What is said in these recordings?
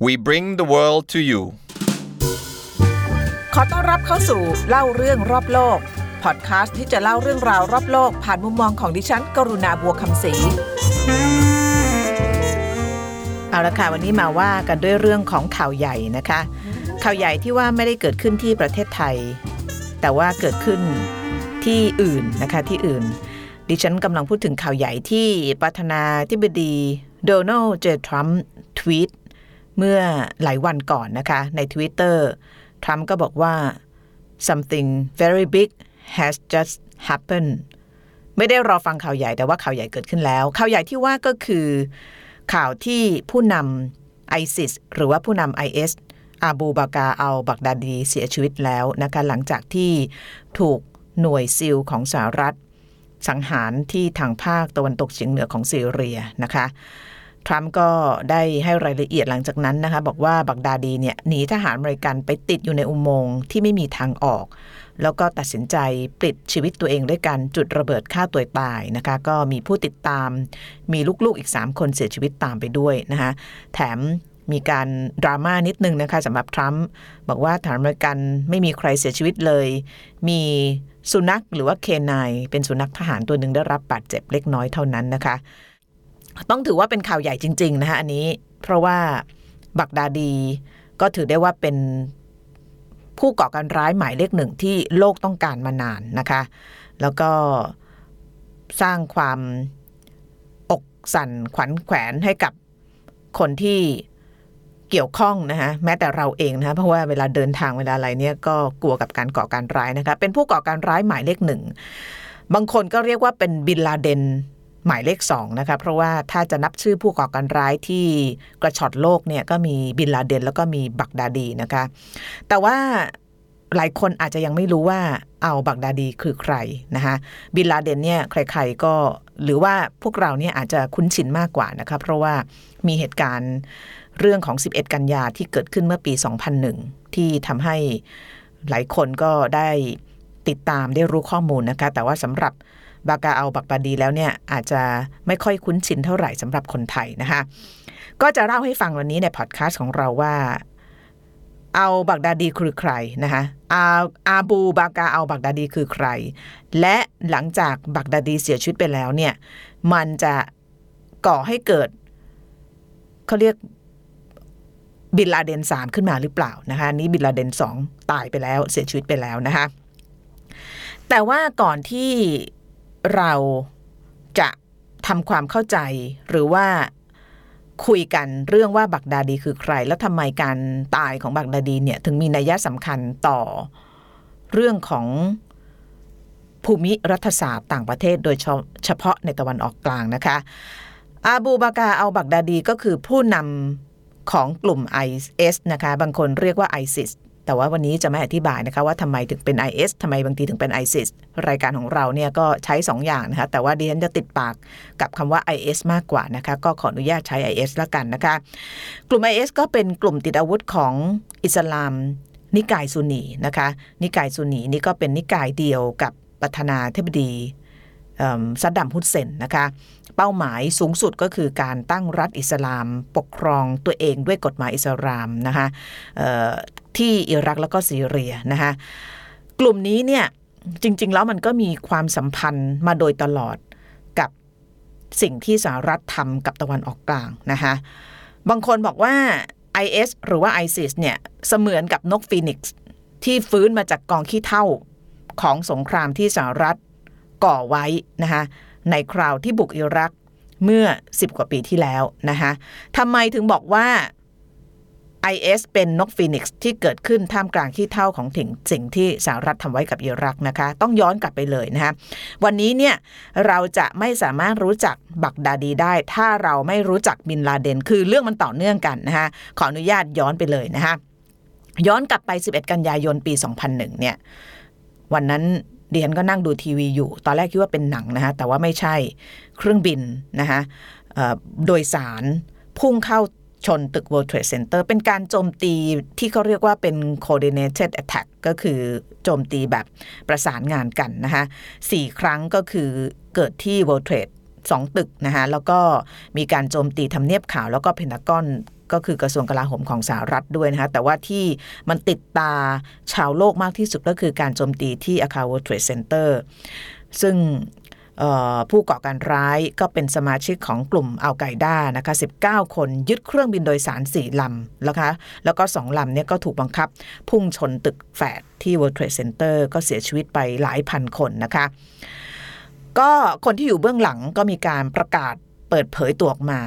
we bring the world to you ขอต้อนรับเข้าสู่เล่าเรื่องรอบโลก พอดคาสต์ที่จะเล่าเรื่องราวรอบโลก ผ่านมุมมองของดิฉัน กรุณาบัวคำศรีเอาละค่ะวันนี้มาว่ากันด้วยเรื่องของข่าวใหญ่นะคะ ข่าวใหญ่ที่ว่าไม่ได้เกิดขึ้นที่ประเทศไทย แต่ว่าเกิดขึ้นที่อื่นนะคะที่อื่น ดิฉันกำลังพูดถึงข่าวใหญ่ที่ประธานาธิบดีโดนัลด์เจทรัมป์ทวีต เมื่อหลายวันก่อนนะคะ ใน Twitter ทรัมป์ก็บอกว่า something very big has just happened ไม่ได้รอฟังข่าวใหญ่แต่ว่าข่าวใหญ่เกิดขึ้นแล้ว ข่าวใหญ่ที่ว่าก็คือ ข่าวที่ผู้นำไอซิสหรือว่าผู้นำไอเอสอาบูบากาเอัลบักดาดีเสียชีวิตแล้วนะคะหลังจากที่ถูกหน่วยซิลของสหรัฐ สังหารที่ทางภาคตะวันตกเฉียงเหนือของซีเรียนะคะ ทรัมป์ก็ได้ให้รายละเอียดหลังจากนั้นนะคะ บอกว่าบักดาดีเนี่ยหนีทหารอเมริกันไปติดอยู่ในอุโมงค์ที่ไม่มีทางออก แล้วก็ตัดสินใจปลิดชีวิตตัวเองด้วยการจุดระเบิดฆ่าตัวตายนะคะ ก็มีผู้ติดตาม มีลูกๆอีก 3 คนเสียชีวิตตามไปด้วยนะคะแถมมีการดราม่านิดนึงนะคะสำหรับทรัมป์บอกว่าทหารอเมริกันไม่มีใครเสียชีวิตเลย มีสุนัขหรือว่าเคนายเป็นสุนัขทหารตัวหนึ่งได้รับบาดเจ็บเล็กน้อยเท่านั้นนะคะ ต้องถือว่าเป็นข่าวใหญ่จริง ๆ นะคะอันนี้ เพราะว่าบักดาดีก็ถือได้ว่าเป็นผู้ก่อการร้ายหมายเลขหนึ่งที่โลกต้องการมานานนะคะ แล้วก็สร้างความอกสั่นขวัญแขวนให้กับคนที่เกี่ยวข้องนะคะแม้แต่เราเองนะคะเพราะว่าเวลาเดินทางเวลาอะไรเนี่ยก็กลัวกับการก่อการร้ายนะคะเป็นผู้ก่อการร้ายหมายเลขหนึ่งบางคนก็เรียกว่าเป็นบินลาเดน หมายเลขสองนะคะเพราะว่าถ้าจะนับชื่อผู้ก่อการร้ายที่กระชอดโลกเนี่ยก็มีบินลาเดนแล้วก็มีบักดาดีนะคะ แต่ว่าหลายคนอาจจะยังไม่รู้ว่าเอาบักดาดีคือใครนะคะบินลาเดนเนี่ยใครๆก็หรือว่าพวกเราเนี่ยอาจจะคุ้นชินมากกว่านะคะเพราะว่ามีเหตุการณ์เรื่องของ 11 กันยาที่เกิดขึ้นเมื่อปี 2001 ที่ทำให้หลายคนก็ได้ติดตามได้รู้ข้อมูลนะคะแต่ว่าสำหรับ บากาเอาบักบาดีแล้วเนี่ยอาจจะไม่ค่อยคุ้นชินเท่าไหร่สำหรับคนไทยนะคะ ก็จะเล่าให้ฟังวันนี้ในพอดแคสต์ของเราว่าเอาบักดาดีคือใครนะคะอาอาบูบากาเอาบักดาดีคือใคร และหลังจากบักดาดีเสียชีวิตไปแล้วเนี่ยมันจะก่อให้เกิดเขาเรียกบินลาเดนสามขึ้นมาหรือเปล่านะคะนี้บินลาเดนสองตายไปแล้วเสียชีวิตไปแล้วนะคะแต่ว่าก่อนที่ เราจะทำความเข้าใจหรือว่าคุยกันเรื่องว่าบักดาดีคือใคร แล้วทำไมการตายของบักดาดีเนี่ยถึงมีนัยสำคัญต่อเรื่องของภูมิรัฐศาสตร์ต่างประเทศโดยเฉพาะในตะวันออกกลางนะคะ อาบูบากาเอาบักดาดีก็คือผู้นำของกลุ่ม IS นะคะ บางคนเรียกว่า ISIS แต่ว่าวันนี้จะไม่อธิบายนะคะว่าทำไมถึงเป็น IS ทำไมบางทีถึงเป็น ISIS รายการของเราเนี่ยก็ใช้ 2ออย่างนะคะ แต่ว่าดิฉันจะติดปากกับคำว่า IS มากกว่านะคะ ก็ขออนุญาตใช้ IS ละกันนะคะ กลุ่ม IS ก็เป็นกลุ่มติดอาวุธของอิสลาม นิกายซุนีนะคะ นิกายซุนีนี่ก็เป็นนิกายเดียวกับประธานาธิบดี ซัดดัมฮุสเซนนะคะ เป้าหมายสูงสุดก็คือการตั้งรัฐอิสลามปกครองตัวเองด้วยกฎหมายอิสลามนะคะที่อิรักแล้วก็ซีเรียนะคะกลุ่มนี้เนี่ยจริง ๆ แล้วมันก็มีความสัมพันธ์มาโดยตลอดกับสิ่งที่สหรัฐทำกับตะวันออกกลางนะคะบางคนบอกว่า IS หรือว่า ISIS เนี่ยเสมือนกับนกฟีนิกซ์ที่ฟื้นมาจากกองขี้เถ้าของสงครามที่สหรัฐ ก่อไว้นะคะในคราวที่บุกอิรักเมื่อ 10 กว่าปีที่แล้วนะคะทำไมถึงบอกว่า IS เป็นนกฟีนิกซ์ที่เกิดขึ้นท่ามกลางขี้เถ้าของถึงสิ่งที่สหรัฐทำไว้กับอิรักนะคะ ต้องย้อนกลับไปเลยนะคะวันนี้เนี่ยเราจะไม่สามารถรู้จักบักดาดีได้ ถ้าเราไม่รู้จักบินลาเดน คือเรื่องมันต่อเนื่องกันนะคะขออนุญาตย้อนไปเลยนะคะย้อนกลับไป 11 กันยายนปี 2001 เนี่ย วันนั้น เดียนก็นั่งดูทีวีอยู่ ตอนแรกคิดว่าเป็นหนังนะคะแต่ว่าไม่ใช่เครื่องบินนะคะโดยสารพุ่งเข้าชนตึก World Trade Center เป็นการโจมตีที่เขาเรียกว่าเป็น coordinated attack ก็คือโจมตีแบบประสานงานกันนะคะสี่ครั้งก็คือเกิดที่ World Trade สองตึกนะคะแล้วก็มีการโจมตีทำเนียบขาวแล้วก็เพนทากอน ก็คือกระทรวงกลาโหมของสหรัฐด้วยนะคะแต่ว่าที่มันติดตาชาวโลกมากที่สุดก็คือการโจมตีที่อาคาร World Trade Center ซึ่งผู้ก่อการร้ายก็เป็นสมาชิกของกลุ่มอัลไกด้านะคะ 19 คนยึดเครื่องบินโดยสาร4ลำแล้วคะ แล้วก็ 2 ลำเนี่ยก็ถูกบังคับ พุ่งชนตึกแฝดที่ World Trade Center ก็เสียชีวิตไปหลายพันคนนะคะ ก็คนที่อยู่เบื้องหลังก็มีการประกาศเปิดเผยตัวออกมา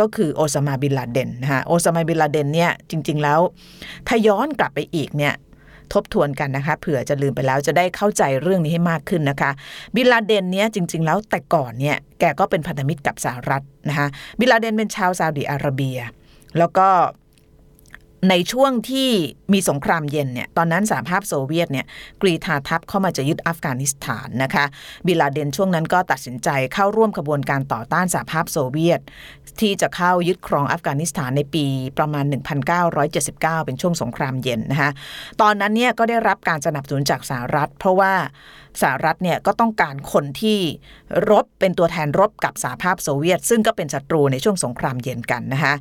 ก็คือโอซามาบินลาเดนนะคะโอซามาบินลาเดนเนี่ยจริง ๆ แล้วถ้าย้อนกลับไปอีกเนี่ยทบทวนกันนะคะเผื่อจะลืมไปแล้วจะได้เข้าใจเรื่องนี้ให้มากขึ้นนะคะ บิลาเดนเนี่ยจริง ๆ แล้วแต่ก่อนเนี่ยแกก็เป็นพันธมิตรกับสหรัฐนะคะบิลาเดนเป็นชาวซาอุดิอาระเบีย แล้วก็ ในช่วงที่มีสงครามเย็นเนี่ยตอนนั้นสหภาพโซเวียตเนี่ยกรีธาทัพเข้ามาจะยึดอัฟกานิสถานนะคะบิลาเดนช่วงนั้นก็ตัดสินใจเข้าร่วมขบวนการต่อต้านสหภาพโซเวียต ที่จะเข้ายึดครองอัฟกานิสถานในปีประมาณ 1979 เป็นช่วงสงครามเย็นนะคะตอนนั้นเนี่ยก็ได้รับการสนับสนุนจากสหรัฐ เพราะว่า สหรัฐเนี่ยก็ต้องการคนที่รบเป็นตัวแทนรบกับสหภาพโซเวียต ซึ่งก็เป็นศัตรูในช่วงสงครามเย็นกันนะคะ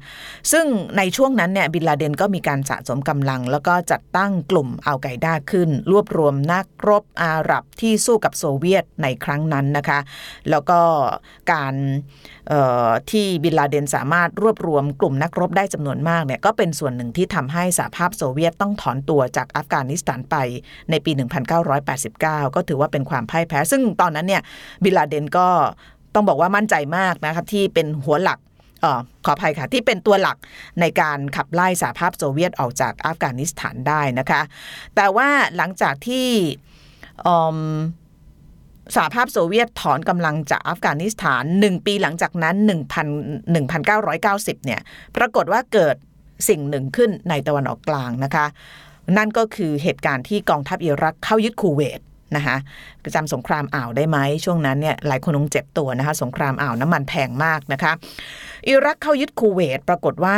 ซึ่งในช่วงนั้นเนี่ยบินลาเดนก็มีการสะสมกำลัง แล้วก็จัดตั้งกลุ่มอัลไกด้าขึ้น รวบรวมนักรบอาหรับที่สู้กับโซเวียตในครั้งนั้นนะคะแล้วก็การที่บินลาเดนสามารถรวบรวมกลุ่มนักรบได้จำนวนมากเนี่ยก็เป็นส่วนหนึ่งที่ทำให้สหภาพโซเวียตต้องถอนตัวจากอัฟกานิสถานไปในปี 1989 ก็ถือว่าเป็นความพ่ายแพ้ ซึ่งตอนนั้นเนี่ยบิลาเดนก็ต้องบอกว่ามั่นใจมากนะคะที่เป็นหัวหลักออขออภัยค่ะ ที่เป็นตัวหลักในการขับไล่สหภาพโซเวียตออกจากอัฟกานิสถานได้นะคะ แต่ว่าหลังจากที่สหภาพโซเวียตถอนกำลังจากอัฟกานิสถาน 1 ปีหลังจากนั้น1 1990 เนี่ย ปรากฏว่าเกิดสิ่งหนึ่งขึ้นในตะวันออกกลางนะคะ นั่นก็คือเหตุการณ์ที่กองทัพอิรักเข้ายึดคูเวต นะคะจำสงครามอ่าวได้ไหมช่วงนั้นเนี่ยหลายคนคงเจ็บตัวนะคะสงครามอ่าวน้ำมันแพงมากนะคะอิรักเข้ายึดคูเวตปรากฏว่า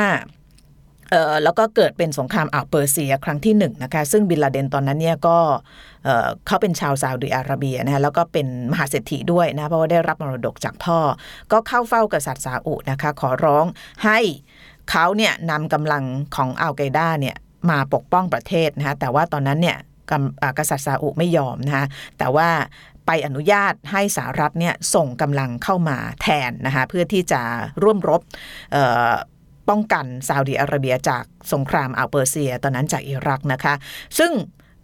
เออแล้วก็เกิดเป็นสงครามอ่าวเปอร์เซียครั้งที่หนึ่งนะคะซึ่งบินลาเดนตอนนั้นเนี่ยก็เเขาเป็นชาวซาอุดิอาระเบียนะคะแล้วก็เป็นมหาเศรษฐีด้วยนะเพราะว่าได้รับมรดกจากพ่อ ก็เข้าเฝ้ากษัตริย์ซาอุนะคะขอร้องให้เขาเนี่ยนำกำลังของอัลไกด้าเนี่ยมาปกป้องประเทศนะคะแต่ว่าตอนนั้นเนี่ย กษัตริย์ซาอุไม่ยอมนะคะแต่ว่าไปอนุญาตให้สหรัฐเนี่ยส่งกำลังเข้ามาแทนนะคะเพื่อที่จะร่วมรบป้องกันซาอุดิอาระเบียจากสงครามอัลเปอร์เซีย ตอนนั้นจากอิรักนะคะ ซึ่ง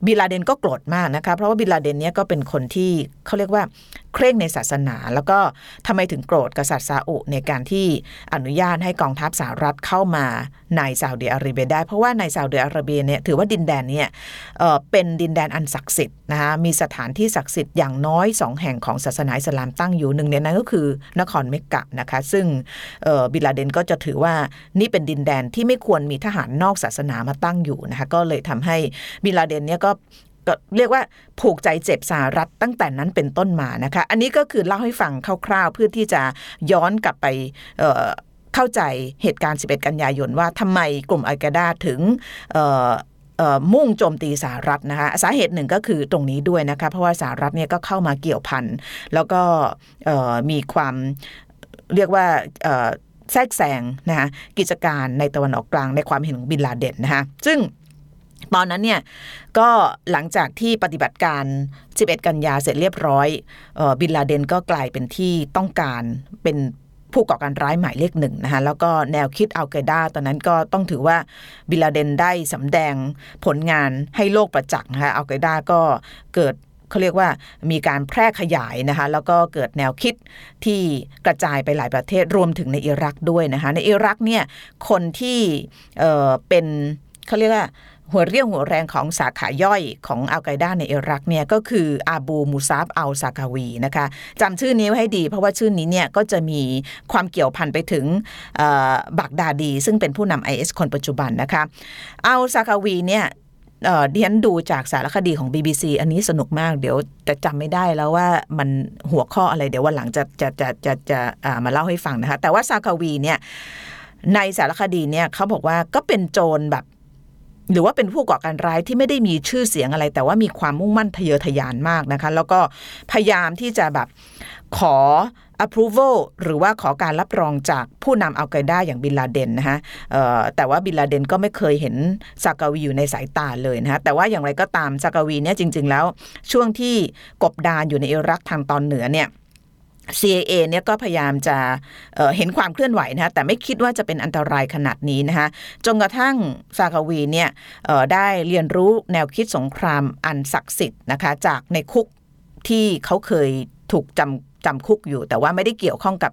บิลาเดนก็โกรธมากนะคะ เพราะว่าบิลาเดนเนี่ยก็เป็นคนที่เขาเรียกว่า เคร่งในศาสนา แล้วก็ทำไมถึงโกรธกษัตริย์ซาอุในการที่อนุญาตให้กองทัพสหรัฐเข้ามาในซาอุดิอาระเบียได้ เพราะว่าในซาอุดิอาระเบียเนี่ยถือว่าดินแดนเนี่ยเเป็นดินแดนอันศักดิ์สิทธิ์นะคะมีสถานที่ศักดิ์สิทธิ์อย่างน้อยสองแห่งของศาสนาอิสลามตั้งอยู่หนึ่งในนั้นก็คือนครเมกกะนะคะซึ่งบิลาเดนก็จะถือว่านี่เป็นดินแดนที่ไม่ควรมีทหารนอกศาสนามาตั้งอยู่นะคะก็เลยทำให้บิลาเดนเนี่ยก็ ก็เรียกว่าผูกใจเจ็บสหรัฐตั้งแต่นั้นเป็นต้นมานะคะ อันนี้ก็คือเล่าให้ฟังคร่าวๆ เพื่อที่จะย้อนกลับไปเข้าใจเหตุการณ์ 11 กันยายนว่าทำไมกลุ่มอัลกาดาถึงมุ่งโจมตีสหรัฐนะคะสาเหตุหนึ่งก็คือตรงนี้ด้วยนะคะเพราะว่าสหรัฐเนี่ยก็เข้ามาเกี่ยวพันแล้วก็มีความเรียกว่าแทรกแซงนะคะกิจการในตะวันออกกลางในความเห็นของบินลาเดนนะคะซึ่ง ตอนนั้นเนี่ยก็หลังจากที่ปฏิบัติการ 11 กันยาเสร็จเรียบร้อยบินลาเดนก็กลายเป็นที่ต้องการเป็นผู้ก่อการร้ายหมายเลขหนึ่งนะคะแล้วก็แนวคิดอัลไกด้าตอนนั้นก็ต้องถือว่าบิลาเดนได้สำแดงผลงานให้โลกประจักษ์นะคะอัลไกด้าก็เกิดเขาเรียกว่ามีการแพร่ขยายนะคะแล้วก็เกิดแนวคิดที่กระจายไปหลายประเทศรวมถึงในอิรักด้วยนะคะในอิรักเนี่ยคนที่เเป็นเขาเรียกว่า หัวเรี่ยวหัวแรงของสาขาย่อยของอัลไกด้าในอิรักเนี่ยก็คืออาบูมูซาฟอัลซากาวีนะคะจำชื่อนี้ไว้ให้ดี เพราะว่าชื่อนี้เนี่ยก็จะมีความเกี่ยวพันไปถึงบักดาดี ซึ่งเป็นผู้นำ IS คนปัจจุบันนะคะอัลซากาวีเนี่ยเดียนดูจากสารคดีของ BBC อันนี้สนุกมาก เดี๋ยวจะจำไม่ได้แล้วว่ามันหัวข้ออะไรเดี๋ยววันหลังจะจะจะจะจะมาเล่าให้ฟังนะคะ แต่ว่าซาคาวีเนี่ยในสารคดีเนี่ยเขาบอกว่าก็เป็นโจรแบบ หรือว่าเป็นผู้ก่อการร้ายที่ไม่ได้มีชื่อเสียงอะไร แต่ว่ามีความมุ่งมั่นทะเยอทะยานมากนะคะ แล้วก็พยายามที่จะแบบขอ approval หรือว่าขอการรับรองจากผู้นำอัลไกด้าอย่างบินลาเดนนะคะแต่ว่าบินลาเดนก็ไม่เคยเห็นซากาวีอยู่ในสายตาเลยนะคะแต่ว่าอย่างไรก็ตามซากาวีเนี่ยจริง ๆ แล้วช่วงที่กบดานอยู่ในอิรักทางตอนเหนือเนี่ย CIA เนี่ยก็พยายามจะเเห็นความเคลื่อนไหวนะคะแต่ไม่คิดว่าจะเป็นอันตรายขนาดนี้นะคะจนกระทั่งซากาวีเนี่ยได้เรียนรู้แนวคิดสงครามอันศักดิ์สิทธิ์นะคะจากในคุก ที่เขาเคยถูกจำจำคุกอยู่ แต่ว่าไม่ได้เกี่ยวข้องกับ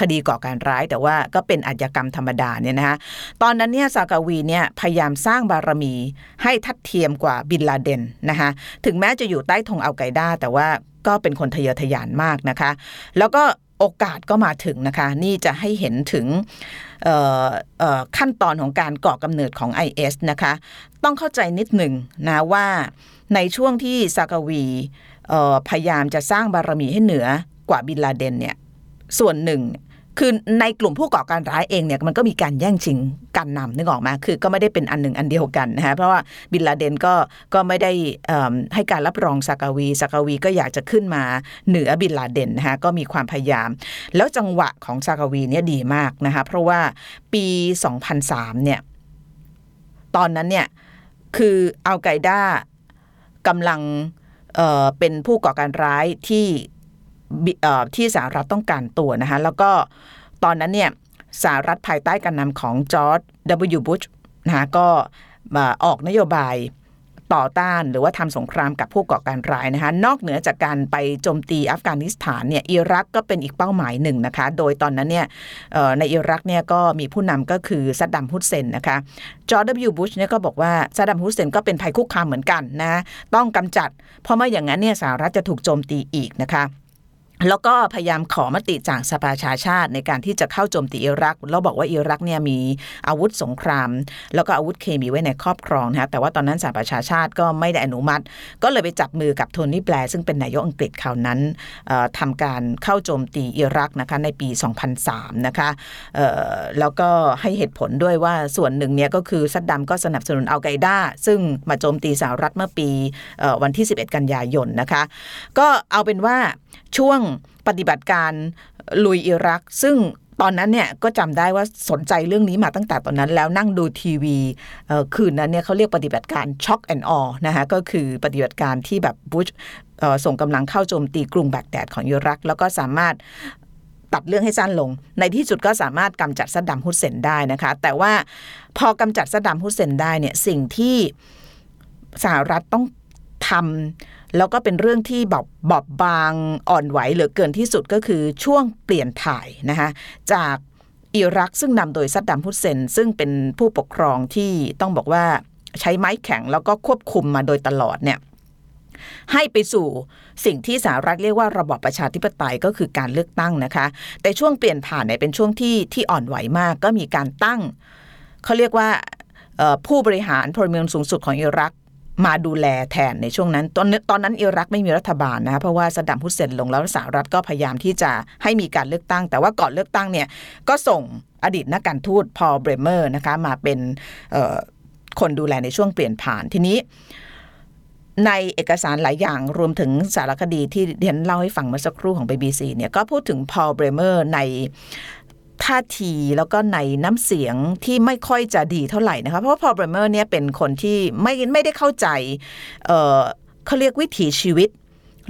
คดีก่อการร้าย แต่ว่าก็เป็นอาชญากรรมธรรมดาเนี่ยนะคะตอนนั้นเนี่ยซากาวีเนี่ยพยายามสร้างบารมีให้ทัดเทียมกว่าบินลาเดนนะคะถึงแม้จะอยู่ใต้ธงอัลไกด้าแต่ว่าก็เป็นคนทะเยอทะยานมากนะคะ แล้วก็โอกาสก็มาถึงนะคะ นี่จะให้เห็นถึงขั้นตอนของการก่อกำเนิดของ IS นะคะ ต้องเข้าใจนิดหนึ่งนะว่าในช่วงที่ซากาวี พยายามจะสร้างบารมีให้เหนือกว่าบินลาเดนเนี่ยส่วนหนึ่งคือในกลุ่มผู้ก่อการร้ายเองเนี่ยมันก็มีการแย่งชิงการนำนึกออกมาคือก็ไม่ได้เป็นอันหนึ่งอันเดียวกันนะฮะเพราะว่าบินลาเดนก็ก็ไม่ได้ให้การรับรองซากาวีซากาวีก็อยากจะขึ้นมาเหนือบินลาเดนนะฮะก็มีความพยายาม แล้วจังหวะของซากาวีเนี่ยดีมากนะคะเพราะว่าปี 2003เนี่ยตอนนั้นเนี่ยคืออัลไกด้ากำลัง เป็นผู้ก่อการร้ายที่ที่สหรัฐต้องการตัวนะคะแล้วก็ตอนนั้นเนี่ยสหรัฐภายใต้การนำของจอร์จ W. บุชนะคะก็ออกนโยบาย ต่อต้านหรือว่าทำสงครามกับผู้ก่อการร้ายนะคะ นอกเหนือจากการไปโจมตีอัฟกานิสถานเนี่ยอิรักก็เป็นอีกเป้าหมายหนึ่งนะคะ โดยตอนนั้นเนี่ยในอิรักเนี่ยก็มีผู้นำก็คือซัดดัมฮุสเซนนะคะจอร์จ W. บุชเนี่ยก็บอกว่าซัดดัมฮุสเซนก็เป็นภัยคุกคามเหมือนกันนะต้องกำจัด เพราะไม่อย่างนั้นเนี่ยสหรัฐจะถูกโจมตีอีกนะคะ แล้วก็พยายามขอมติจากสภาชาชาติในการที่จะเข้าโจมตีอิรักแล้วบอกว่าอิรักเนี่ยมีอาวุธสงคราม แล้วก็อาวุธเคมีไว้ในครอบครองนะคะแต่ว่าตอนนั้นสหประชาชาติก็ไม่ได้อนุมัติ ก็เลยไปจับมือกับโทนี่แบลร์ซึ่งเป็นนายกอังกฤษคราวนั้นเอ่อทำการเข้าโจมตีอิรักนะคะในปี 2003 นะคะแล้วก็ให้เหตุผลด้วยว่าส่วนหนึ่งเนี่ยก็คือซัดดัมก็สนับสนุนอัลไกด้าซึ่งมาโจมตีสหรัฐเมื่อปีวันที่ 11 กันยายนนะคะก็เอาเป็นว่าช่วงปฏิบัติการลุยอิรัก ซึ่งตอนนั้นเนี่ยก็จำได้ว่าสนใจเรื่องนี้มาตั้งแต่ตอนนั้นแล้วนั่งดูทีวีคืนนั้นเนี่ยเขาเรียกปฏิบัติการช็อกแอนด์ออนะคะก็คือปฏิบัติการที่แบบบุชส่งกำลังเข้าโจมตีกรุงแบกแดดของอิรัก แล้วก็สามารถตัดเรื่องให้สั้นลง ในที่สุดก็สามารถกำจัดซัดดัมฮุสเซนได้นะคะ แต่ว่าพอกำจัดซัดดัมฮุสเซนได้เนี่ยสิ่งที่สหรัฐต้องทำ แล้วก็เป็นเรื่องที่แบบบอบบางอ่อนไหวเหลือเกินที่สุดก็คือช่วงเปลี่ยนถ่ายนะคะจากอิรักซึ่งนำโดยซัดดัมฮุสเซน ซึ่งเป็นผู้ปกครองที่ต้องบอกว่าใช้ไม้แข็งแล้วก็ควบคุมมาโดยตลอดเนี่ยให้ไปสู่สิ่งที่สหรัฐเรียกว่าระบอบประชาธิปไตยก็คือการเลือกตั้งนะคะ แต่ช่วงเปลี่ยนผ่านเนี่ยเป็นช่วงที่ที่อ่อนไหวมากก็มีการตั้งเขาเรียกว่าผู้บริหารพลเมืองสูงสุดของอิรัก มาดูแลแทนในช่วงนั้น ตอนตอนนั้นอิรักไม่มีรัฐบาลนะคะเพราะว่าสดัมฮุสเซนลงแล้วสหรัฐก็พยายามที่จะให้มีการเลือกตั้ง แต่ว่าก่อนเลือกตั้งเนี่ยก็ส่งอดีตนักการทูตพอลเบรเมอร์นะคะมาเป็นคนดูแลในช่วงเปลี่ยนผ่านทีนี้ในเอกสารหลายอย่างรวมถึงสารคดีที่เรียนเล่าให้ฟังเมื่อสักครู่ของ BBC เนี่ยก็พูดถึงพอลเบรเมอร์ใน ท่าทีแล้วก็ในน้ำเสียงที่ไม่ค่อยจะดีเท่าไหร่นะคะ เพราะว่าพอเบรเมอร์เนี่ยเป็นคนที่ไม่ไม่ได้เข้าใจเเขาเรียกวิถีชีวิต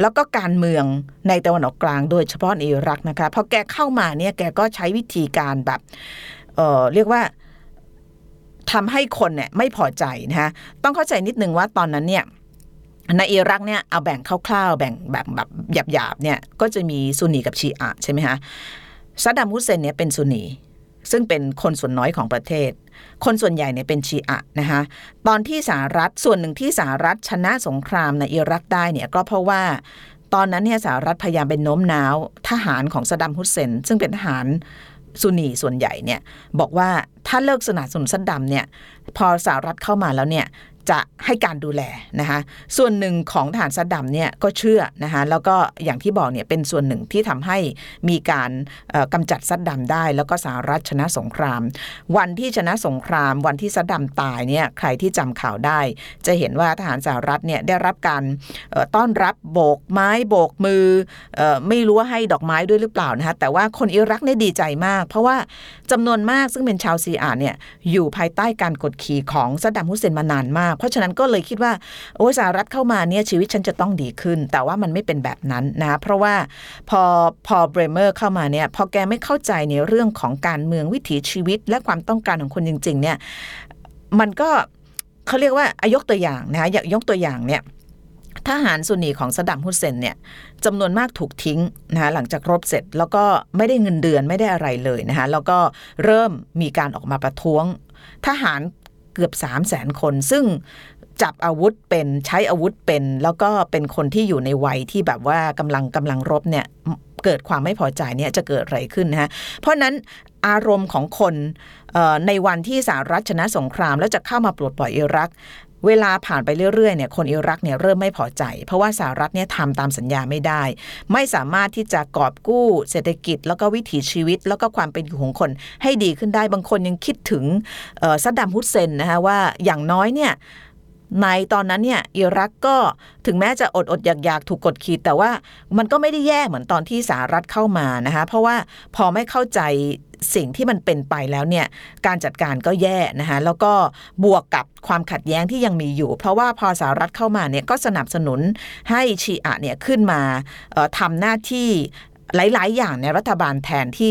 แล้วก็การเมืองในตะวันออกกลางโดยเฉพาะในอิรักนะคะพอแกเข้ามาเนี่ยแกก็ใช้วิธีการแบบเเรียกว่าทำให้คนเนี่ยไม่พอใจนะคะต้องเข้าใจนิดนึงว่าตอนนั้นเนี่ยในอิรักเนี่ยเอาแบ่งคร่าวๆแบ่งแบบแบบหยาบๆเนี่ยก็จะมีซุนนีกับชีอะใช่ไหมคะ ซัดดัมฮุสเซนเนี่ยเป็นซุนนีซึ่งเป็นคนส่วนน้อยของประเทศ คนส่วนใหญ่เนี่ยเป็นชีอะนะคะตอนที่สหรัฐส่วนหนึ่งที่สหรัฐชนะสงครามในอิรักได้เนี่ยก็เพราะว่าตอนนั้นเนี่ยสหรัฐพยายามเป็นโน้มน้าวทหารของซัดดัมฮุสเซนซึ่งเป็นทหารซุนนีส่วนใหญ่เนี่ยบอกว่าถ้าเลิกสนับสนุนซัดดัมเนี่ยพอสหรัฐเข้ามาแล้วเนี่ย จะให้การดูแลนะคะส่วนหนึ่งของทหารซัดดัมเนี่ยก็เชื่อนะคะแล้วก็อย่างที่บอกเนี่ยเป็นส่วนหนึ่งที่ทำให้มีการกำจัดซัดดัมได้ แล้วก็สหรัฐชนะสงคราม วันที่ชนะสงคราม วันที่ซัดดัมตายเนี่ยใครที่จำข่าวได้ จะเห็นว่าทหารสหรัฐเนี่ยได้รับการต้อนรับโบกไม้โบกมือไม่รู้ว่าให้ดอกไม้ด้วยหรือเปล่านะคะแต่ว่าคนอิรักเนี่ยดีใจมาก เพราะว่าจำนวนมากซึ่งเป็นชาวซีอาเนี่ยอยู่ภายใต้การกดขี่ของซัดดัมฮุเซนมานานมากเพราะฉะนั้นก็เลยคิดว่าโอ้สหรัฐเข้ามาเนี่ยชีวิตฉันจะต้องดีขึ้น แต่ว่ามันไม่เป็นแบบนั้นนะเพราะว่าพอพอเบรเมอร์เข้ามาเนี่ยพอแกไม่เข้าใจในเรื่องของการเมืองวิถีชีวิต และความต้องการของคนจริง ๆ เนี่ยมันก็เขาเรียกว่าอายกตัวอย่างนะอยากยกตัวอย่างเนี่ยทหารซุนีของสดัมฮุสเซนเนี่ยจำนวนมากถูกทิ้งนะคะหลังจากรบเสร็จแล้วก็ไม่ได้เงินเดือนไม่ได้อะไรเลยนะคะแล้วก็เริ่มมีการออกมาประท้วง ทหาร เกือบ 3 0 0แสนคน ซึ่งจับอาวุธเป็นใช้อาวุธเป็น แล้วก็เป็นคนที่อยู่ในวัยที่แบบว่ากำลังกำลังรบเนี่ยเกิดความไม่พอใจเนี่ยจะเกิดอะไรขึ้นนะฮะเพราะนั้นอารมณ์ของคนในวันที่สหรัฐชนะสงคราม แล้วจะเข้ามาปลดปล่อยอิรัก เวลาผ่านไปเรื่อยๆเนี่ยคนอิรักเนี่ยเริ่มไม่พอใจ เพราะว่าสหรัฐเนี่ยทำตามสัญญาไม่ได้ ไม่สามารถที่จะกอบกู้เศรษฐกิจ แล้วก็วิถีชีวิต แล้วก็ความเป็นอยู่ของคนให้ดีขึ้นได้บางคนยังคิดถึงซัดดัมฮุสเซนนะคะว่าอย่างน้อยเนี่ย ในตอนนั้นเนี่ยอิรักก็ถึงแม้จะอดอดอยากอยากถูกกดขี่แต่ว่ามันก็ไม่ได้แย่เหมือนตอนที่สหรัฐเข้ามานะคะเพราะว่าพอไม่เข้าใจสิ่งที่มันเป็นไปแล้วเนี่ยการจัดการก็แย่นะคะแล้วก็บวกกับความขัดแย้งที่ยังมีอยู่ เพราะว่าพอสหรัฐเข้ามาเนี่ยก็สนับสนุนให้ชีอะเนี่ยขึ้นมาทำหน้าที่หลาย ๆ อย่างในรัฐบาลแทนที่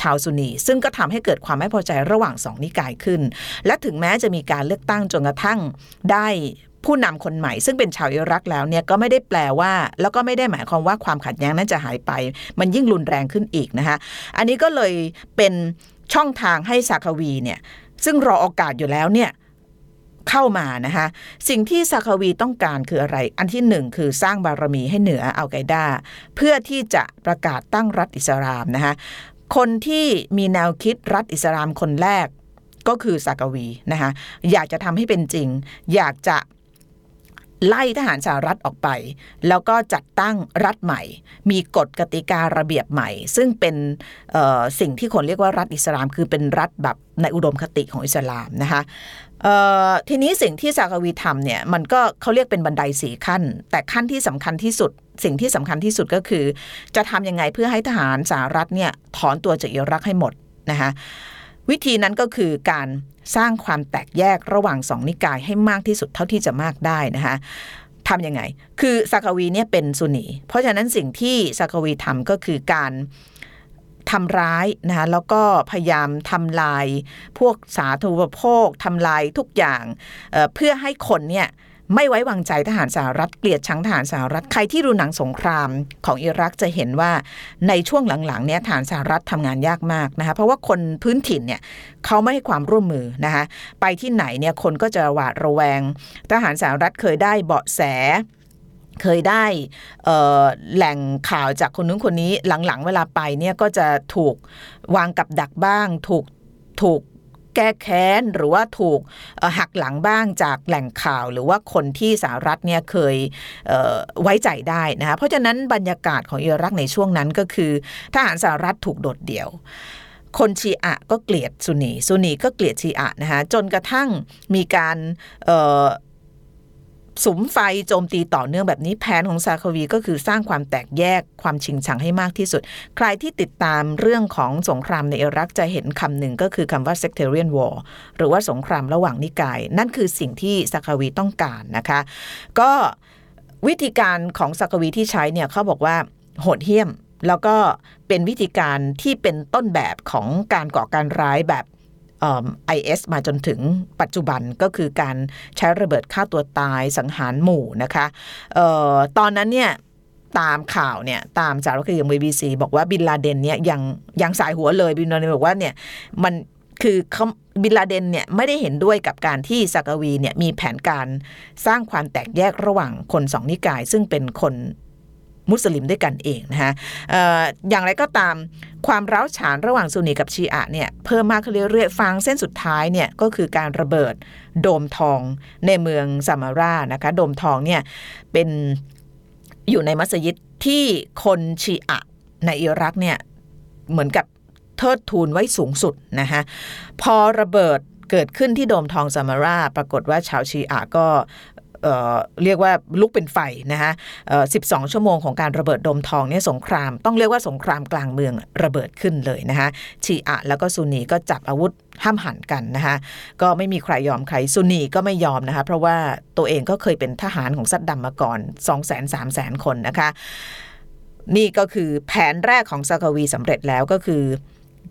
ชาวซุนี ซึ่งก็ทำให้เกิดความไม่พอใจระหว่างสองนิกายขึ้น และถึงแม้จะมีการเลือกตั้งจนกระทั่งได้ผู้นำคนใหม่ซึ่งเป็นชาวอิรักแล้วเนี่ยก็ไม่ได้แปลว่า แล้วก็ไม่ได้หมายความว่าความขัดแย้งนั้นจะหายไป มันยิ่งรุนแรงขึ้นอีกนะคะอันนี้ก็เลยเป็นช่องทางให้ซาคาวีเนี่ยซึ่งรอโอกาสอยู่แล้วเนี่ยเข้ามานะคะสิ่งที่ซาคาวีต้องการคืออะไร อันที่หนึ่งคือสร้างบารมีให้เหนืออัลไกด้าเพื่อที่จะประกาศตั้งรัฐอิสลามนะคะ คนที่มีแนวคิดรัฐอิสลามคนแรกก็คือซากาวีนะคะอยากจะทำให้เป็นจริง อยากจะไล่ทหารสหรัฐออกไป แล้วก็จัดตั้งรัฐใหม่ มีกฎกติการะเบียบใหม่ ซึ่งเป็นสิ่งที่คนเรียกว่ารัฐอิสลาม คือเป็นรัฐแบบในอุดมคติของอิสลามนะคะ ทีนี้สิ่งที่ซากวีทำเนี่ยมันก็เขาเรียกเป็นบันไดสี่ขั้น แต่ขั้นที่สำคัญที่สุด สิ่งที่สำคัญที่สุดก็คือ จะทำยังไงเพื่อให้ทหารสหรัฐเนี่ยถอนตัวจากอิรักให้หมดนะคะวิธีนั้นก็คือการสร้างความแตกแยกระหว่างสองนิกายให้มากที่สุดเท่าที่จะมากได้นะคะทำยังไง คือซากวีเนี่ยเป็นซุนี เพราะฉะนั้นสิ่งที่ซากวีทำก็คือการ ทำร้ายนะคะแล้วก็พยายามทำลาย พวกสาธารณโภคทำลายทุกอย่างเเพื่อให้คนเนี่ยไม่ไว้วางใจทหารสหรัฐเกลียดชังทหารสหรัฐใครที่ดูหนังสงครามของอิรักจะเห็นว่าในช่วงหลังๆเนี่ยทหารสหรัฐทำงานยากมากนะคะเพราะว่าคนพื้นถิ่นเนี่ยเขาไม่ให้ความร่วมมือนะคะไปที่ไหนเนี่ยคนก็จะหวาดระแวง ทหารสหรัฐเคยได้เบาะแส เคยได้แหล่งข่าวจากคนนู้นคนนี้หลังๆ เวลาไปเนี่ยก็จะถูกวางกับดักบ้าง ถูกถูกแก้แค้นหรือว่าถูกหักหลังบ้างจากแหล่งข่าว หรือว่าคนที่สหรัฐเนี่ยเคยไว้ใจได้นะคะเพราะฉะนั้นบรรยากาศของอิรักในช่วงนั้นก็คือทหารสหรัฐถูกโดดเดี่ยว คนชีอะก็เกลียดซุนีซุนีก็เกลียดชีอะนะคะจนกระทั่งมีการ สุมไฟโจมตีต่อเนื่องแบบนี้แผนของซาคาวีก็คือสร้างความแตกแยกความชิงชังให้มากที่สุด ใครที่ติดตามเรื่องของสงครามในอิรักจะเห็นคำหนึ่งก็คือคำว่า sectarian war หรือว่าสงครามระหว่างนิกาย นั่นคือสิ่งที่ซาคาวีต้องการนะคะ ก็วิธีการของซาคาวีที่ใช้เนี่ยเขาบอกว่าโหดเหี้ยม แล้วก็เป็นวิธีการที่เป็นต้นแบบของการก่อการร้ายแบบ ไอเอสมาจนถึงปัจจุบันก็คือการใช้ระเบิดฆ่าตัวตายสังหารหมู่นะคะออตอนนั้นเนี่ยตามข่าวเนี่ยตามสารคดีของบีบีซีบอกว่าบินลาเดนเนี่ยยังยังส่ายหัวเลยบินลาเดนบอกว่าเนี่ยมันคือเขาบินลาเดนเนี่ยไม่ได้เห็นด้วยกับการที่ซากาวีเนี่ยมีแผนการสร้างความแตกแยกระหว่างคนสองนิกาย ซึ่งเป็นคน มุสลิมด้วยกันเองนะคะอออย่างไรก็ตามความร้าวฉานระหว่างซุนนีกับชีอะเนี่ยเพิ่มมากขึ้นเรื่อยๆฟางเส้นสุดท้ายเนี่ยก็คือการระเบิดโดมทองในเมืองซามารานะคะโดมทองเนี่ยเป็นอยู่ในมัสยิดที่คนชีอะในอิรักเนี่ยเหมือนกับเทิดทูนไว้สูงสุดนะคะพอระเบิดเกิดขึ้นที่โดมทองซามาราปรากฏว่าชาวชีอะก็ เรียกว่าลุกเป็นไฟนะคะเอ่อ12ชั่วโมงของการระเบิดดมทองเนี่ยสงคราม ต้องเรียกว่าสงครามกลางเมืองระเบิดขึ้นเลยนะคะชีอะแล้วก็ซุนีก็จับอาวุธห้ามหันกันนะคะก็ไม่มีใครยอมใครซุนีก็ไม่ยอมนะคะเพราะว่าตัวเองก็เคยเป็นทหารของซัดดัมมาก่อน2 0 0 0 0 3 0 0 0 0 คนนะคะนี่ก็คือแผนแรกของซากาวีสำเร็จแล้วก็คือ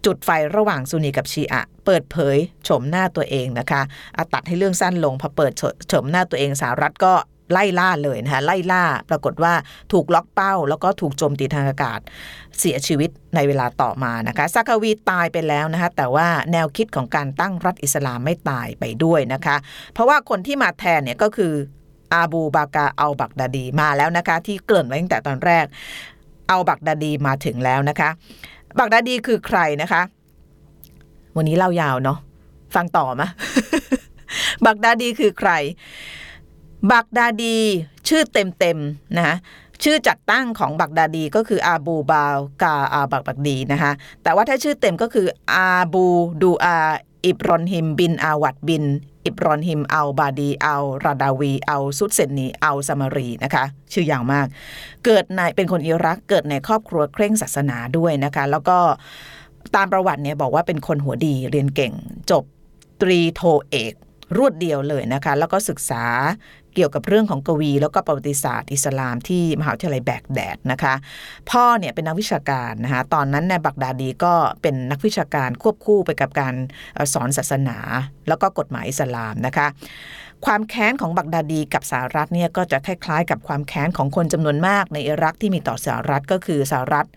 จุดไฟระหว่างซุนีกับชีอะ เปิดเผยโฉมหน้าตัวเองนะคะอะตัดให้เรื่องสั้นลงพอเปิดโฉมหน้าตัวเองสหรัฐก็ไล่ล่าเลยนะคะไล่ล่าปรากฏว่าถูกล็อกเป้า แล้วก็ถูกโจมตีทางอากาศ เสียชีวิตในเวลาต่อมานะคะซากาวีตายไปแล้วนะคะแต่ว่าแนวคิดของการตั้งรัฐอิสลามไม่ตายไปด้วยนะคะ เพราะว่าคนที่มาแทนเนี่ยก็คืออาบูบากาอัลบักดาดีมาแล้วนะคะ ที่เกริ่นไว้ตั้งแต่ตอนแรกเอาบักดาดีมาถึงแล้วนะคะ บักดาดีคือใครนะคะ วันนี้เล่ายาวเนาะฟังต่อมะบักดาดีคือใคร บักดาดีชื่อเต็มๆนะคะ ชื่อจัดตั้งของบักดาดีก็คืออาบูบาการ์อัลบักดาดีนะคะแต่ว่าถ้าชื่อเต็มก็คืออาบูดูอาอิบรอนฮิมบินอาวัดบิน อิบรอนฮิมอัลบาดีอัลราดาวีอัลซุดเซนนีอัลซามารีนะคะชื่อยาวมาก เกิดในเป็นคนอิรักเกิดในครอบครัวเคร่งศาสนาด้วยนะคะแล้วก็ตามประวัติเนี่ยบอกว่าเป็นคนหัวดีเรียนเก่งจบตรีโทเอก รวดเดียวเลยนะคะ แล้วก็ศึกษาเกี่ยวกับเรื่องของกวี แล้วก็ประวัติศาสตร์อิสลามที่มหาวิทยาลัยแบกแดดนะคะ พ่อเนี่ยเป็นนักวิชาการนะคะตอนนั้นในบักดาดีก็เป็นนักวิชาการควบคู่ไปกับการสอนศาสนา แล้วก็กฎหมายอิสลามนะคะความแค้นของบักดาดีกับสหรัฐเนี่ยก็จะคล้ายๆกับความแค้นของคนจำนวนมากในอิรักที่มีต่อสหรัฐก็คือสหรัฐ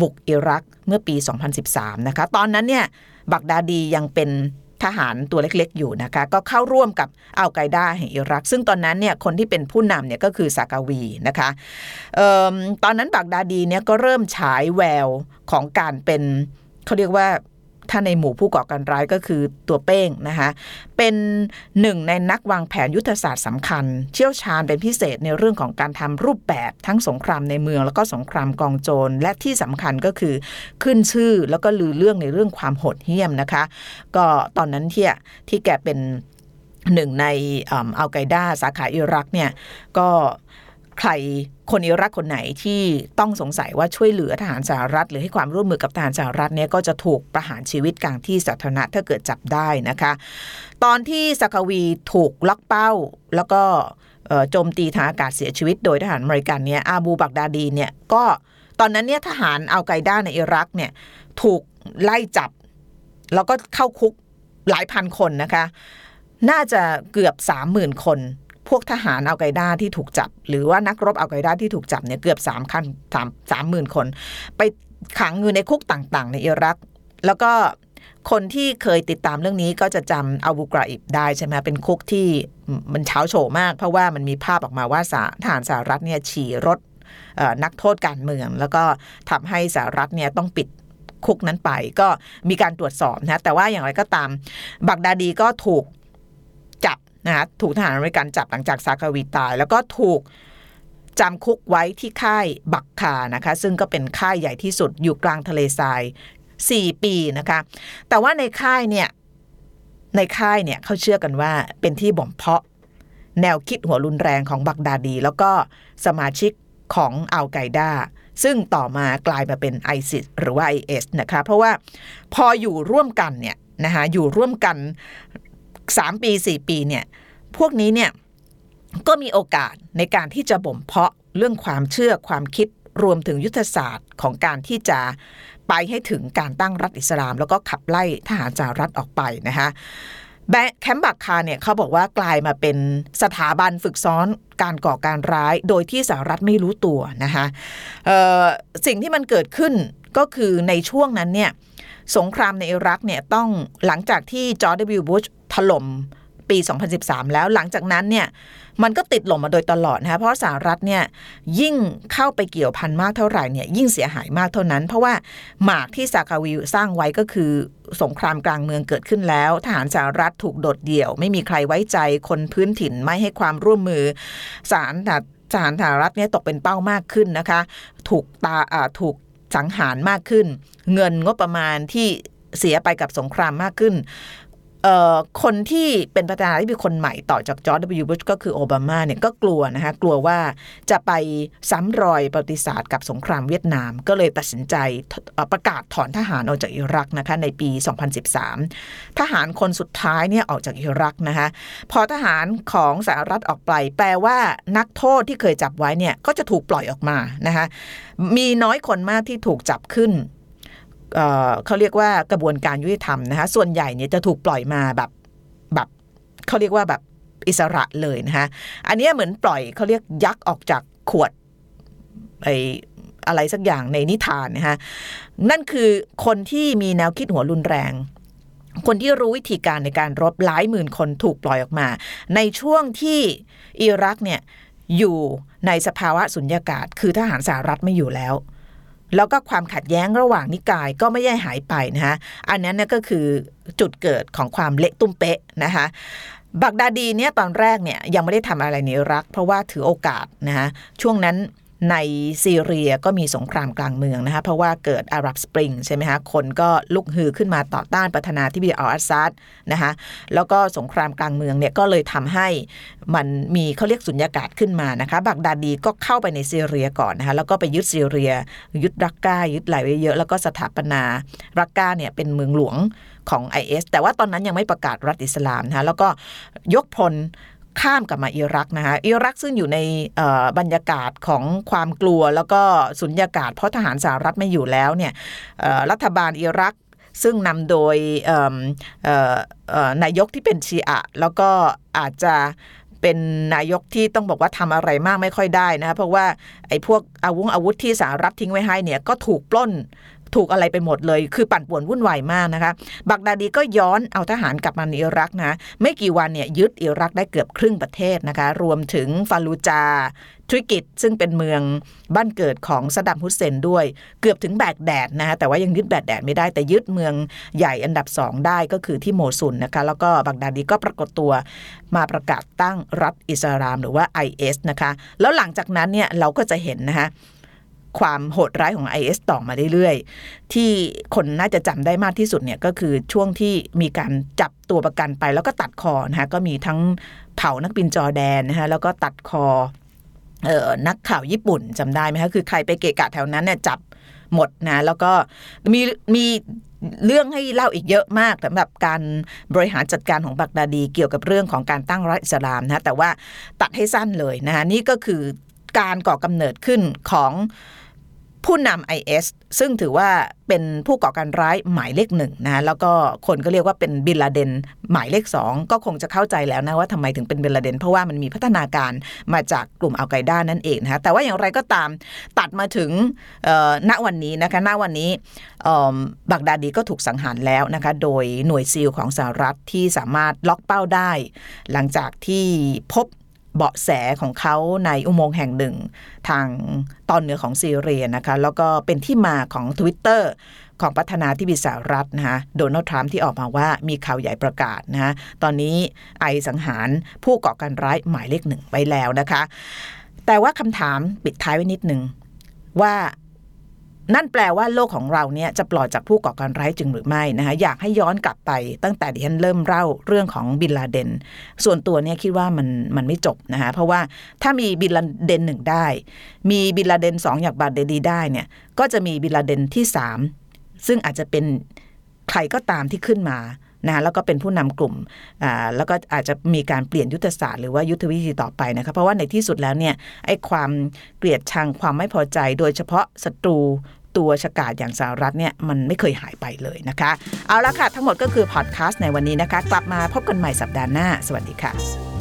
บุกอิรักเมื่อปี 2013 นะคะ ตอนนั้นเนี่ยบักดาดียังเป็น ทหารตัวเล็กๆ อยู่นะคะ ก็เข้าร่วมกับอัลไกด้าแห่งอิรัก ซึ่งตอนนั้นเนี่ยคนที่เป็นผู้นำเนี่ยก็คือซากาวีนะคะออตอนนั้นบักดาดีเนี่ยก็เริ่มฉายแววของการเป็นเขาเรียกว่า ถ้าในหมู่ผู้ก่อการร้ายก็คือตัวเป้งนะคะเป็นหนึ่งในนักวางแผนยุทธศาสตร์สำคัญ เชี่ยวชาญเป็นพิเศษในเรื่องของการทำรูปแบบทั้งสงครามในเมือง แล้วก็สงครามกองโจรและที่สำคัญก็คือขึ้นชื่อแล้วก็ลือเรื่องในเรื่องความโหดเหี้ยมนะคะ ก็ตอนนั้นที่ที่แกเป็นหนึ่งในอัลไกด้าสาขาอิรักเนี่ยก็ ใครคนอิรักคนไหนที่ต้องสงสัยว่าช่วยเหลือทหารสหรัฐ หรือให้ความร่วมมือกับทหารสหรัฐเนี่ยก็จะถูกประหารชีวิตกลางที่สาธารณะถ้าเกิดจับได้นะคะ ตอนที่สกาวีถูกล็อกเป้า แล้วก็โจมตีทางอากาศเสียชีวิต โดยทหารอเมริกันเนี่ยอาบูบักดาดีเนี่ยก็ตอนนั้นเนี่ยทหารอัลไกด้าในอิรักเนี่ยถูกไล่จับ แล้วก็เข้าคุกหลายพันคนนะคะ น่าจะเกือบสามหมื่นคน พวกทหารอัลไกด้าที่ถูกจับ หรือว่านักรบอัลไกด้าที่ถูกจับเนี่ยเกือบสามคันสามสามหมื่นคน ไปขังอยู่ในคุกต่างๆ ในอิรัก แล้วก็คนที่เคยติดตามเรื่องนี้ก็จะจำอาบูกราอิบได้ใช่ไหมเป็นคุกที่มันเช้าโฉมาก เพราะว่ามันมีภาพออกมาว่าทหารสหรัฐเนี่ยฉี่รถนักโทษการเมือง แล้วก็ทำให้สหรัฐเนี่ยต้องปิดคุกนั้นไปก็มีการตรวจสอบนะแต่ว่าอย่างไรก็ตามบักดาดีก็ถูกจับ นะถูกทหารอเมริกันจับหลังจากซากาวีตาย แล้วก็ถูกจำคุกไว้ที่ค่ายบักคานะคะ ซึ่งก็เป็นค่ายใหญ่ที่สุดอยู่กลางทะเลทราย 4 ปีนะคะ แต่ว่าในค่ายเนี่ยในค่ายเนี่ยเขาเชื่อกันว่าเป็นที่บ่มเพาะ แนวคิดหัวรุนแรงของบักดาดี แล้วก็สมาชิกของอัลไกด้าซึ่งต่อมากลายมาเป็นไอซิสหรือว่า IS นะคะ เพราะว่าพออยู่ร่วมกันเนี่ยนะคะอยู่ร่วมกัน 3ปี4ปีเนี่ยพวกนี้เนี่ยก็มีโอกาสในการที่จะบ่มเพาะเรื่องความเชื่อความคิดรวมถึงยุทธศาสตร์ของการที่จะไปให้ถึงการตั้งรัฐอิสลาม แล้วก็ขับไล่ทหารสหรัฐออกไปนะคะแคมป์บักคาเนี่ยเขาบอกว่ากลายมาเป็นสถาบันฝึกซ้อนการก่อการร้ายโดยที่สหรัฐไม่รู้ตัวนะคะสิ่งที่มันเกิดขึ้นก็คือในช่วงนั้นเนี่ยสงครามในอิรักเนี่ยต้องหลังจากที่จอร์ดวิวบุช ถล่มปี 2013 แล้วหลังจากนั้นเนี่ยมันก็ติดหล่มมาโดยตลอดนะคะเพราะสหรัฐเนี่ยยิ่งเข้าไปเกี่ยวพันมากเท่าไหร่เนี่ยยิ่งเสียหายมากเท่านั้น เพราะว่าหมากที่ซากาวิวสร้างไว้ก็คือสงครามกลางเมืองเกิดขึ้นแล้ว ทหารสหรัฐถูกโดดเดี่ยว ไม่มีใครไว้ใจคนพื้นถิ่นไม่ให้ความร่วมมือสารทหารสหรัฐเนี่ยตกเป็นเป้ามากขึ้นนะคะ ถูกตาถูกสังหารมากขึ้น เงินงบประมาณที่เสียไปกับสงครามมากขึ้น คนที่เป็นประธานาธิบดีคนใหม่ต่อจากจอร์จ W. บุชก็คือโอบามาเนี่ยก็กลัวนะคะกลัวว่าจะไปซ้ำรอยประวัติศาสตร์กับสงครามเวียดนาม ก็เลยตัดสินใจประกาศถอนทหารออกจากอิรักนะคะในปี 2013 ทหารคนสุดท้ายเนี่ยออกจากอิรักนะคะพอทหารของสหรัฐออกไป แปลว่านักโทษที่เคยจับไว้เนี่ยก็จะถูกปล่อยออกมานะคะมีน้อยคนมากที่ถูกจับขึ้น เเขาเรียกว่ากระบวนการยุติธรรมนะคะส่วนใหญ่เนี่ยจะถูกปล่อยมาแบบแบบเขาเรียกว่าแบบอิสระเลยนะคะอันนี้เหมือนปล่อยเขาเรียกยักษ์ออกจากขวดไออะไรสักอย่างในนิทานนะคะนั่นคือคนที่มีแนวคิดหัวรุนแรง คนที่รู้วิธีการในการรบหลายหมื่นคนถูกปล่อยออกมา ในช่วงที่อิรักเนี่ยอยู่ในสภาวะสุญญากาศ คือทหารสหรัฐไม่อยู่แล้ว แล้วก็ความขัดแย้งระหว่างนิกายก็ไม่ได้หายไปนะคะอันนั้นก็คือจุดเกิดของความเละตุ้มเป๊ะนะคะบักดาดีเนี่ยตอนแรกเนี่ยยังไม่ได้ทำอะไรในอิรัก เพราะว่าถือโอกาสนะคะช่วงนั้น ในซีเรียก็มีสงครามกลางเมืองนะคะเพราะว่าเกิดอารับสปริงใช่ไหมคะคนก็ลุกฮือขึ้นมาต่อต้านประธานาธิบดีอัลอาซัดนะคะแล้วก็สงครามกลางเมืองเนี่ยก็เลยทำให้มันมีเขาเรียกสุญญากาศขึ้นมานะคะบักดาดีก็เข้าไปในซีเรียก่อนนะคะแล้วก็ไปยึดซีเรีย ยึดรักกายึดหลายไว้เยอะแล้วก็สถาปนารักกาเนี่ยเป็นเมืองหลวงของ IS แต่ว่าตอนนั้นยังไม่ประกาศรัฐอิสลามนะคะแล้วก็ยกพล ข้ามกลับมาอิรักนะคะอิรักซึ่งอยู่ในบรรยากาศของความกลัวแล้วก็สุญญากาศ เพราะทหารสหรัฐไม่อยู่แล้วเนี่ยรัฐบาลอิรักซึ่งนำโดยนายกที่เป็นชีอะแล้วก็อาจจะเป็นนายกที่ต้องบอกว่าทำอะไรมากไม่ค่อยได้นะคะเพราะว่าไอ้พวกอาวุธอาวุธที่สหรัฐทิ้งไว้ให้เนี่ยก็ถูกปล้น ถูกอะไรไปหมดเลย คือปั่นป่วนวุ่นวายมากนะคะ บักดาดีก็ย้อนเอาทหารกลับมาในอิรักนะ ไม่กี่วันเนี่ยยึดอิรักได้เกือบครึ่งประเทศนะคะ รวมถึงฟาลูจาทริกิตซึ่งเป็นเมืองบ้านเกิดของสดัมฮุสเซนด้วย เกือบถึงแบกแดดนะคะแต่ว่ายังยึดแบกแดดไม่ได้แต่ยึดเมืองใหญ่อันดับสองได้ก็คือที่โมซุนนะคะแล้วก็บักดาดีก็ปรากฏตัวมาประกาศตั้งรัฐอิสลามหรือว่า IS นะคะแล้วหลังจากนั้นเนี่ยเราก็จะเห็นนะคะ ความโหดร้ายของ IS ต่อมาเรื่อยๆ ที่คนน่าจะจำได้มากที่สุดเนี่ยก็คือช่วงที่มีการจับตัวประกันไปแล้วก็ตัดคอนะคะก็มีทั้งเผานักบินจอแดนนะคะแล้วก็ตัดคอเอ่อนักข่าวญี่ปุ่นจำได้ไหมคะคือใครไปเกะกะแถวนั้นเนี่ยจับหมดนะแล้วก็มีมีเรื่องให้เล่าอีกเยอะมากสำหรับการบริหารจัดการของบักดาดีเกี่ยวกับเรื่องของการตั้งรัฐอิสลามนะแต่ว่าตัดให้สั้นเลยนะคะนี่ก็คือการก่อกำเนิดขึ้นของ ผู้นำ IS ซึ่งถือว่าเป็นผู้ก่อการร้ายหมายเลขหนึ่งนะแล้วก็คนก็เรียกว่าเป็นบินลาเดนหมายเลขสองก็คงจะเข้าใจแล้วนะว่าทำไมถึงเป็นบินลาเดน เพราะว่ามันมีพัฒนาการมาจากกลุ่มอัลไกด้านั่นเองนะคะแต่ว่าอย่างไรก็ตามตัดมาถึงณวันนี้นะคะณวันนี้เอิ่มบักดาดีก็ถูกสังหารแล้วนะคะโดยหน่วยซีลของสหรัฐที่สามารถล็อกเป้าได้ หลังจากที่พบ เบาะแสของเขาในอุโมงค์แห่งหนึ่ง ทางตอนเหนือของซีเรียนะคะ แล้วก็เป็นที่มาของ Twitter ของประธานาธิบดีสหรัฐนะคะโดนัลด์ทรัมป์ที่ออกมาว่ามีข่าวใหญ่ประกาศนะคะตอนนี้ไอสังหารผู้ก่อการร้ายหมายเลขหนึ่งไปแล้วนะคะ แต่ว่าคำถามปิดท้ายไว้นิดหนึ่งว่า นั่นแปลว่าโลกของเราเนี่ยจะปลอดจากผู้ก่อการร้ายจริงหรือไม่นะคะอยากให้ย้อนกลับไปตั้งแต่ดิฉันเริ่มเล่าเรื่องของบินลาเดน ส่วนตัวเนี่ยคิดว่ามันมันไม่จบนะคะเพราะว่าถ้ามีบินลาเดนหนึ่งได้ มีบินลาเดนสองอย่างบาดเดดีได้เนี่ยก็จะมีบินลาเดนที่สามซึ่งอาจจะเป็นใครก็ตามที่ขึ้นมา นะแล้วก็เป็นผู้นำกลุ่มอ่าแล้วก็อาจจะมีการเปลี่ยนยุทธศาสตร์หรือว่ายุทธวิธีต่อไปนะคะเพราะว่าในที่สุดแล้วเนี่ยไอ้ความเกลียดชังความไม่พอใจ โดยเฉพาะศัตรูตัวฉกาจอย่างสหรัฐเนี่ยมันไม่เคยหายไปเลยนะคะ เอาละค่ะ ทั้งหมดก็คือพอดแคสต์ในวันนี้นะคะ กลับมาพบกันใหม่สัปดาห์หน้า สวัสดีค่ะ